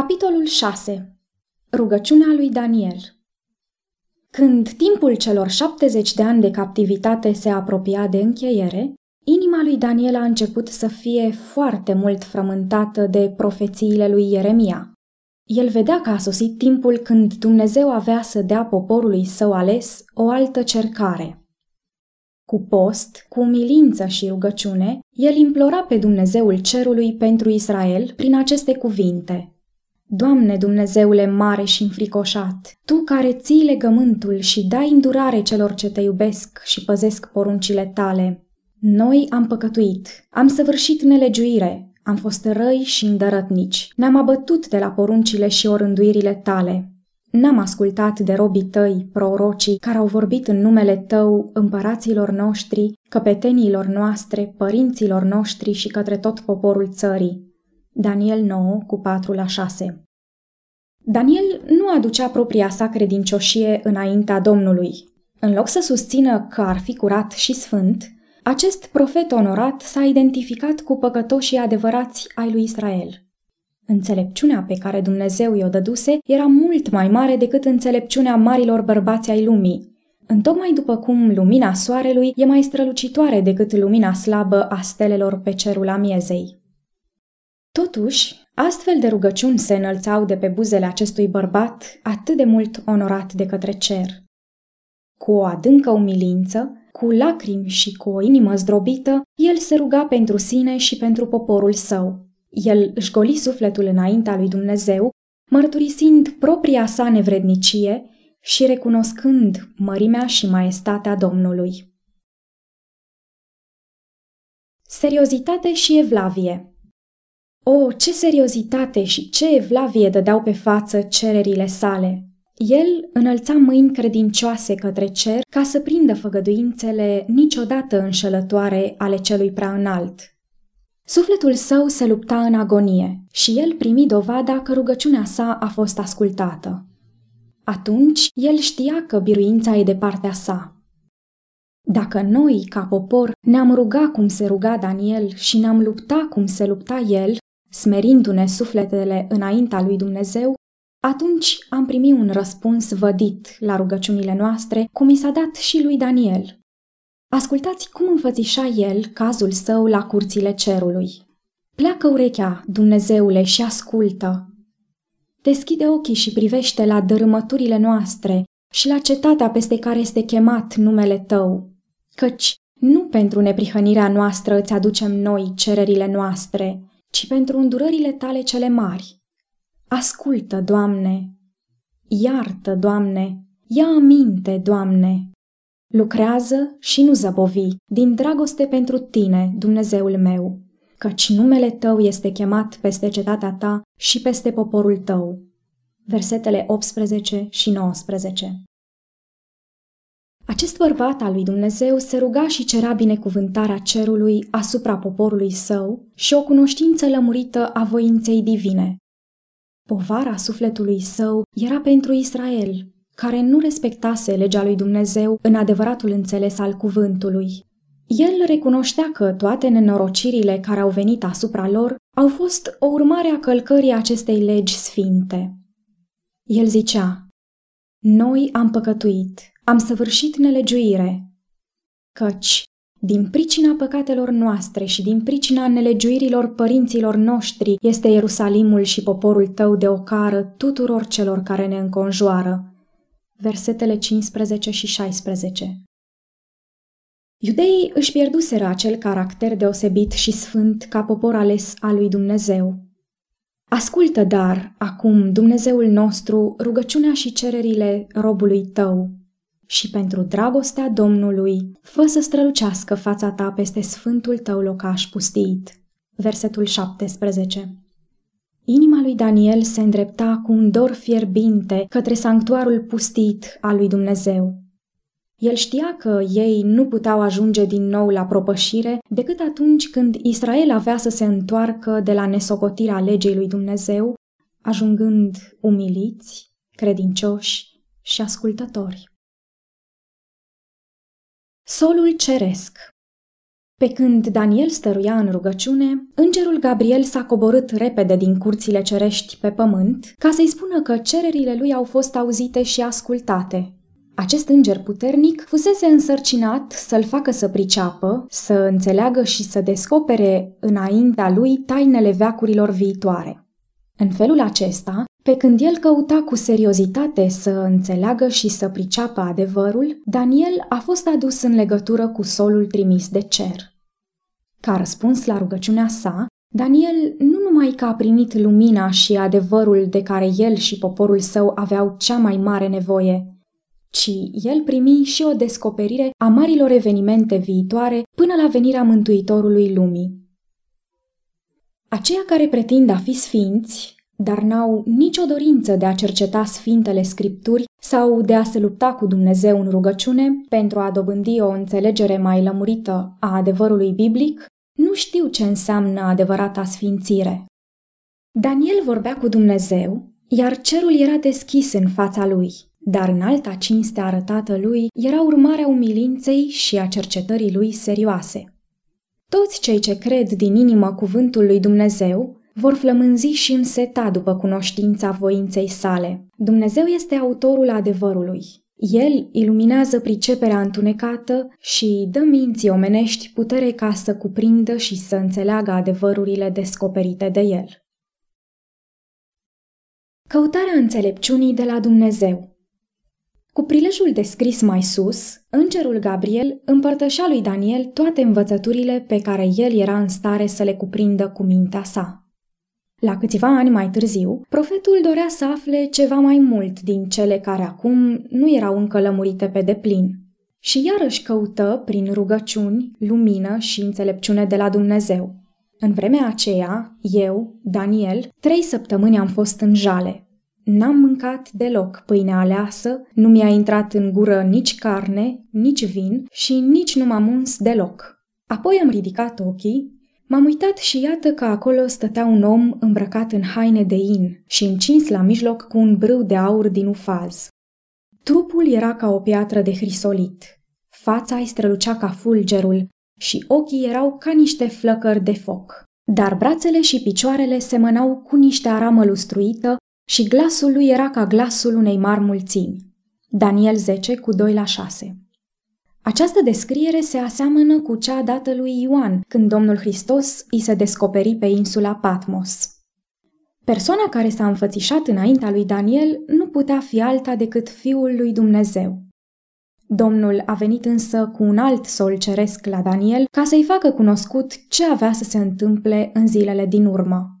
Capitolul 6. Rugăciunea lui Daniel Când timpul celor 70 de ani de captivitate se apropia de încheiere, inima lui Daniel a început să fie foarte mult frământată de profețiile lui Ieremia. El vedea că a sosit timpul când Dumnezeu avea să dea poporului său ales o altă cercare. Cu post, cu umilință și rugăciune, el implora pe Dumnezeul cerului pentru Israel prin aceste cuvinte – Doamne Dumnezeule mare și înfricoșat, Tu care ții legământul și dai îndurare celor ce te iubesc și păzesc poruncile tale. Noi am păcătuit, am săvârșit nelegiuire, am fost răi și îndărătnici, ne-am abătut de la poruncile și orânduirile tale. N-am ascultat de robii tăi, prorocii, care au vorbit în numele tău împăraților noștri, căpetenilor noastre, părinților noștri și către tot poporul țării. Daniel 9, cu 4 la 6 Daniel nu aducea propria sa credincioșie înaintea Domnului. În loc să susțină că ar fi curat și sfânt, acest profet onorat s-a identificat cu păcătoșii adevărați ai lui Israel. Înțelepciunea pe care Dumnezeu i-o dăduse era mult mai mare decât înțelepciunea marilor bărbați ai lumii, Întocmai după cum lumina soarelui e mai strălucitoare decât lumina slabă a stelelor pe cerul amiezei. Totuși, astfel de rugăciuni se înălțau de pe buzele acestui bărbat atât de mult onorat de către cer. Cu o adâncă umilință, cu lacrimi și cu o inimă zdrobită, el se ruga pentru sine și pentru poporul său. El își goli sufletul înaintea lui Dumnezeu, mărturisind propria sa nevrednicie și recunoscând mărimea și maestatea Domnului. Seriozitate și evlavie o, ce seriozitate și ce evlavie dădeau pe față cererile sale! El înălța mâini credincioase către cer ca să prindă făgăduințele niciodată înșelătoare ale celui prea înalt. Sufletul său se lupta în agonie și el primi dovada că rugăciunea sa a fost ascultată. Atunci el știa că biruința e de partea sa. Dacă noi, ca popor, ne-am ruga cum se ruga Daniel și ne-am lupta cum se lupta el, smerindu-ne sufletele înaintea lui Dumnezeu, atunci am primit un răspuns vădit la rugăciunile noastre, cum i s-a dat și lui Daniel. Ascultați cum înfățișa el cazul său la curțile cerului. Pleacă urechea, Dumnezeule, și ascultă. Deschide ochii și privește la dărâmăturile noastre și la cetatea peste care este chemat numele tău, căci nu pentru neprihănirea noastră îți aducem noi cererile noastre, ci pentru îndurările tale cele mari. Ascultă, Doamne! Iartă, Doamne! Ia aminte, Doamne! Lucrează și nu zăbovi, din dragoste pentru tine, Dumnezeul meu, căci numele tău este chemat peste cetatea ta și peste poporul tău. Versetele 18 și 19 acest bărbat al lui Dumnezeu se ruga și cerea binecuvântarea cerului asupra poporului său și o cunoștință lămurită a voinței divine. Povara sufletului său era pentru Israel, care nu respectase legea lui Dumnezeu în adevăratul înțeles al cuvântului. El recunoștea că toate nenorocirile care au venit asupra lor au fost o urmare a călcării acestei legi sfinte. El zicea, Noi am păcătuit, am săvârșit nelegiuire, căci, din pricina păcatelor noastre și din pricina nelegiuirilor părinților noștri, este Ierusalimul și poporul tău de ocară tuturor celor care ne înconjoară. Versetele 15 și 16 Iudeii își pierduseră acel caracter deosebit și sfânt ca popor ales al lui Dumnezeu. Ascultă, dar, acum, Dumnezeul nostru, rugăciunea și cererile robului tău, și pentru dragostea Domnului, fă să strălucească fața ta peste sfântul tău locaș pustit. Versetul 17 Inima lui Daniel se îndrepta cu un dor fierbinte către sanctuarul pustit al lui Dumnezeu. El știa că ei nu puteau ajunge din nou la propășire decât atunci când Israel avea să se întoarcă de la nesocotirea legei lui Dumnezeu, ajungând umiliți, credincioși și ascultători. Solul ceresc Pe când Daniel stăruia în rugăciune, îngerul Gabriel s-a coborât repede din curțile cerești pe pământ ca să-i spună că cererile lui au fost auzite și ascultate. Acest înger puternic fusese însărcinat să-l facă să priceapă, să înțeleagă și să descopere înaintea lui tainele veacurilor viitoare. În felul acesta, pe când el căuta cu seriozitate să înțeleagă și să priceapă adevărul, Daniel a fost adus în legătură cu solul trimis de cer. Ca răspuns la rugăciunea sa, Daniel nu numai că a primit lumina și adevărul de care el și poporul său aveau cea mai mare nevoie, ci el primi și o descoperire a marilor evenimente viitoare până la venirea Mântuitorului lumii. Aceia care pretind a fi sfinți dar n-au nicio dorință de a cerceta Sfintele Scripturi sau de a se lupta cu Dumnezeu în rugăciune pentru a dobândi o înțelegere mai lămurită a adevărului biblic, nu știu ce înseamnă adevărata sfințire. Daniel vorbea cu Dumnezeu, iar cerul era deschis în fața lui, dar în alta cinste arătată lui era urmarea umilinței și a cercetării lui serioase. Toți cei ce cred din inimă cuvântul lui Dumnezeu vor flămânzi și înseta după cunoștința voinței sale. Dumnezeu este autorul adevărului. El iluminează priceperea întunecată și dă minții omenești putere ca să cuprindă și să înțeleagă adevărurile descoperite de el. Căutarea înțelepciunii de la Dumnezeu cu prilejul descris mai sus, îngerul Gabriel împărtășea lui Daniel toate învățăturile pe care el era în stare să le cuprindă cu mintea sa. La câțiva ani mai târziu, profetul dorea să afle ceva mai mult din cele care acum nu erau încă lămurite pe deplin. Și iarăși căută, prin rugăciuni, lumină și înțelepciune de la Dumnezeu. În vremea aceea, eu, Daniel, trei săptămâni am fost în jale. N-am mâncat deloc pâine aleasă, nu mi-a intrat în gură nici carne, nici vin și nici nu m-am uns deloc. Apoi am ridicat ochii M-am uitat și iată că acolo stătea un om îmbrăcat în haine de in și încins la mijloc cu un brâu de aur din ufaz. Trupul era ca o piatră de hrisolit. Fața îi strălucea ca fulgerul și ochii erau ca niște flăcări de foc. Dar brațele și picioarele semănau cu niște aramă lustruită și glasul lui era ca glasul unei mari mulțimi. Daniel 10 cu 2 la 6 această descriere se aseamănă cu cea dată lui Ioan când Domnul Hristos îi se descoperi pe insula Patmos. Persoana care s-a înfățișat înaintea lui Daniel nu putea fi alta decât Fiul lui Dumnezeu. Domnul a venit însă cu un alt sol ceresc la Daniel ca să-i facă cunoscut ce avea să se întâmple în zilele din urmă.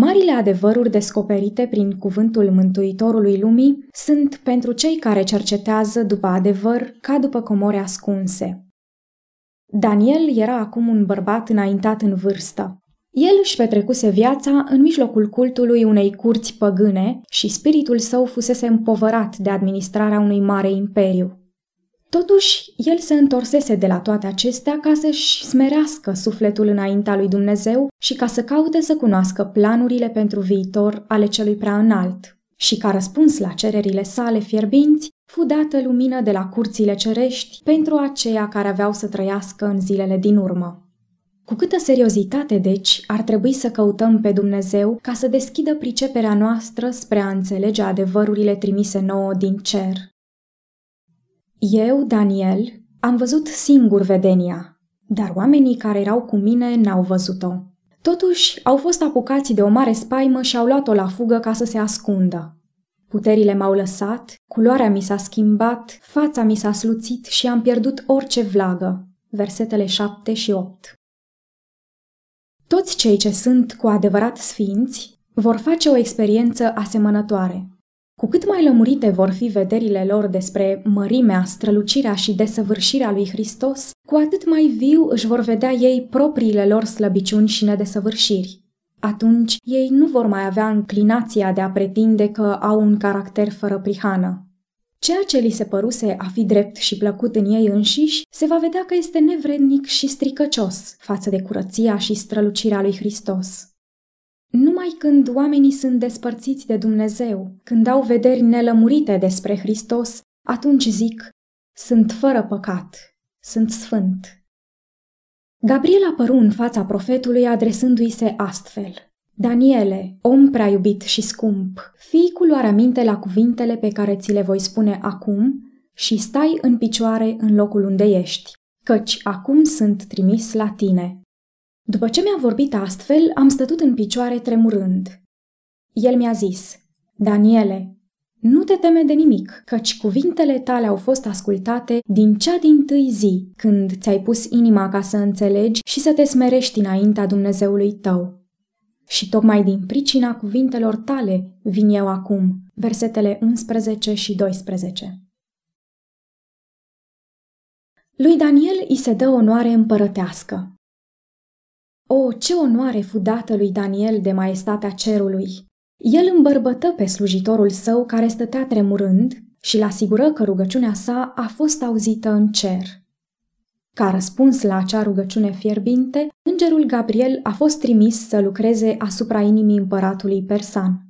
Marile adevăruri descoperite prin cuvântul Mântuitorului lumii sunt pentru cei care cercetează după adevăr ca după comori ascunse. Daniel era acum un bărbat înaintat în vârstă. El își petrecuse viața în mijlocul cultului unei curți păgâne și spiritul său fusese împovărat de administrarea unui mare imperiu. Totuși, el se întorsese de la toate acestea ca să-și smerească sufletul înaintea lui Dumnezeu și ca să caute să cunoască planurile pentru viitor ale celui prea înalt. Și ca răspuns la cererile sale fierbinți, fu dată lumină de la curțile cerești pentru aceia care aveau să trăiască în zilele din urmă. Cu câtă seriozitate, deci, ar trebui să căutăm pe Dumnezeu ca să deschidă priceperea noastră spre a înțelege adevărurile trimise nouă din cer. Eu, Daniel, am văzut singur vedenia, dar oamenii care erau cu mine n-au văzut-o. Totuși, au fost apucați de o mare spaimă și au luat-o la fugă ca să se ascundă. Puterile m-au lăsat, culoarea mi s-a schimbat, fața mi s-a sluțit și am pierdut orice vlagă. Versetele 7 și 8 Toți cei ce sunt cu adevărat sfinți vor face o experiență asemănătoare. Cu cât mai lămurite vor fi vederile lor despre mărimea, strălucirea și desăvârșirea lui Hristos, cu atât mai viu își vor vedea ei propriile lor slăbiciuni și nedesăvârșiri. Atunci ei nu vor mai avea înclinația de a pretinde că au un caracter fără prihană. Ceea ce li se păruse a fi drept și plăcut în ei înșiși, se va vedea că este nevrednic și stricăcios față de curăția și strălucirea lui Hristos. Numai când oamenii sunt despărțiți de Dumnezeu, când au vederi nelămurite despre Hristos, atunci zic, sunt fără păcat, sunt sfânt. Gabriel apăru în fața profetului adresându-i se astfel. Daniele, om prea iubit și scump, fii cu luarea minte la cuvintele pe care ți le voi spune acum și stai în picioare în locul unde ești, căci acum sunt trimis la tine. După ce mi-a vorbit astfel, am stătut în picioare tremurând. El mi-a zis, Daniele, nu te teme de nimic, căci cuvintele tale au fost ascultate din cea din tâi zi, când ți-ai pus inima ca să înțelegi și să te smerești înaintea Dumnezeului tău. Și tocmai din pricina cuvintelor tale vin eu acum, versetele 11 și 12. Lui Daniel îi se dă onoare împărătească. O, ce onoare fu dată lui Daniel de maestatea cerului! El îmbărbătă pe slujitorul său care stătea tremurând și l asigură că rugăciunea sa a fost auzită în cer. Ca răspuns la acea rugăciune fierbinte, îngerul Gabriel a fost trimis să lucreze asupra inimii împăratului persan.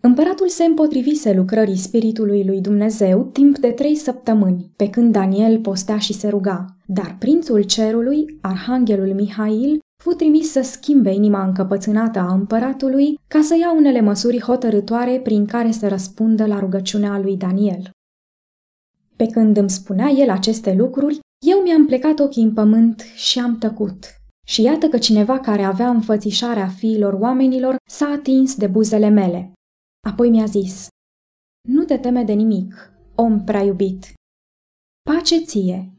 Împăratul se împotrivise lucrării Spiritului lui Dumnezeu timp de trei săptămâni, pe când Daniel postea și se ruga. Dar prințul cerului, arhanghelul Mihail, fu trimis să schimbe inima încăpățânată a împăratului ca să ia unele măsuri hotărătoare prin care să răspundă la rugăciunea lui Daniel. Pe când îmi spunea el aceste lucruri, eu mi-am plecat ochii în pământ și am tăcut. Și iată că cineva care avea înfățișarea fiilor oamenilor s-a atins de buzele mele. Apoi mi-a zis, Nu te teme de nimic, om prea iubit. Pace ție,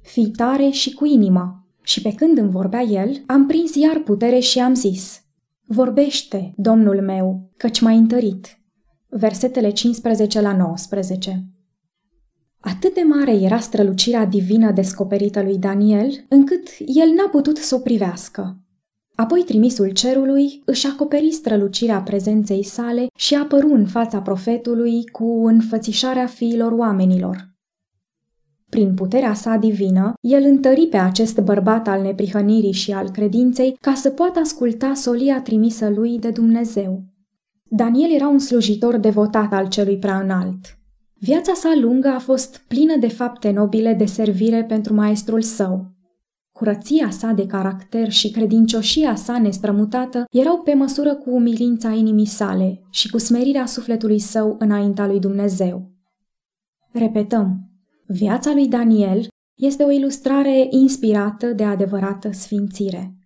fii tare și cu inima, și pe când îmi vorbea el, am prins iar putere și am zis, Vorbește, domnul meu, căci m-ai întărit. Versetele 15 la 19 Atât de mare era strălucirea divină descoperită lui Daniel, încât el n-a putut să o privească. Apoi trimisul cerului își acoperi strălucirea prezenței sale și apăru în fața profetului cu înfățișarea fiilor oamenilor. Prin puterea sa divină, el întări pe acest bărbat al neprihănirii și al credinței ca să poată asculta solia trimisă lui de Dumnezeu. Daniel era un slujitor devotat al celui prea înalt. Viața sa lungă a fost plină de fapte nobile de servire pentru maestrul său. Curăția sa de caracter și credincioșia sa nestrămutată erau pe măsură cu umilința inimii sale și cu smerirea sufletului său înaintea lui Dumnezeu. Repetăm, Viața lui Daniel este o ilustrare inspirată de adevărată sfințire.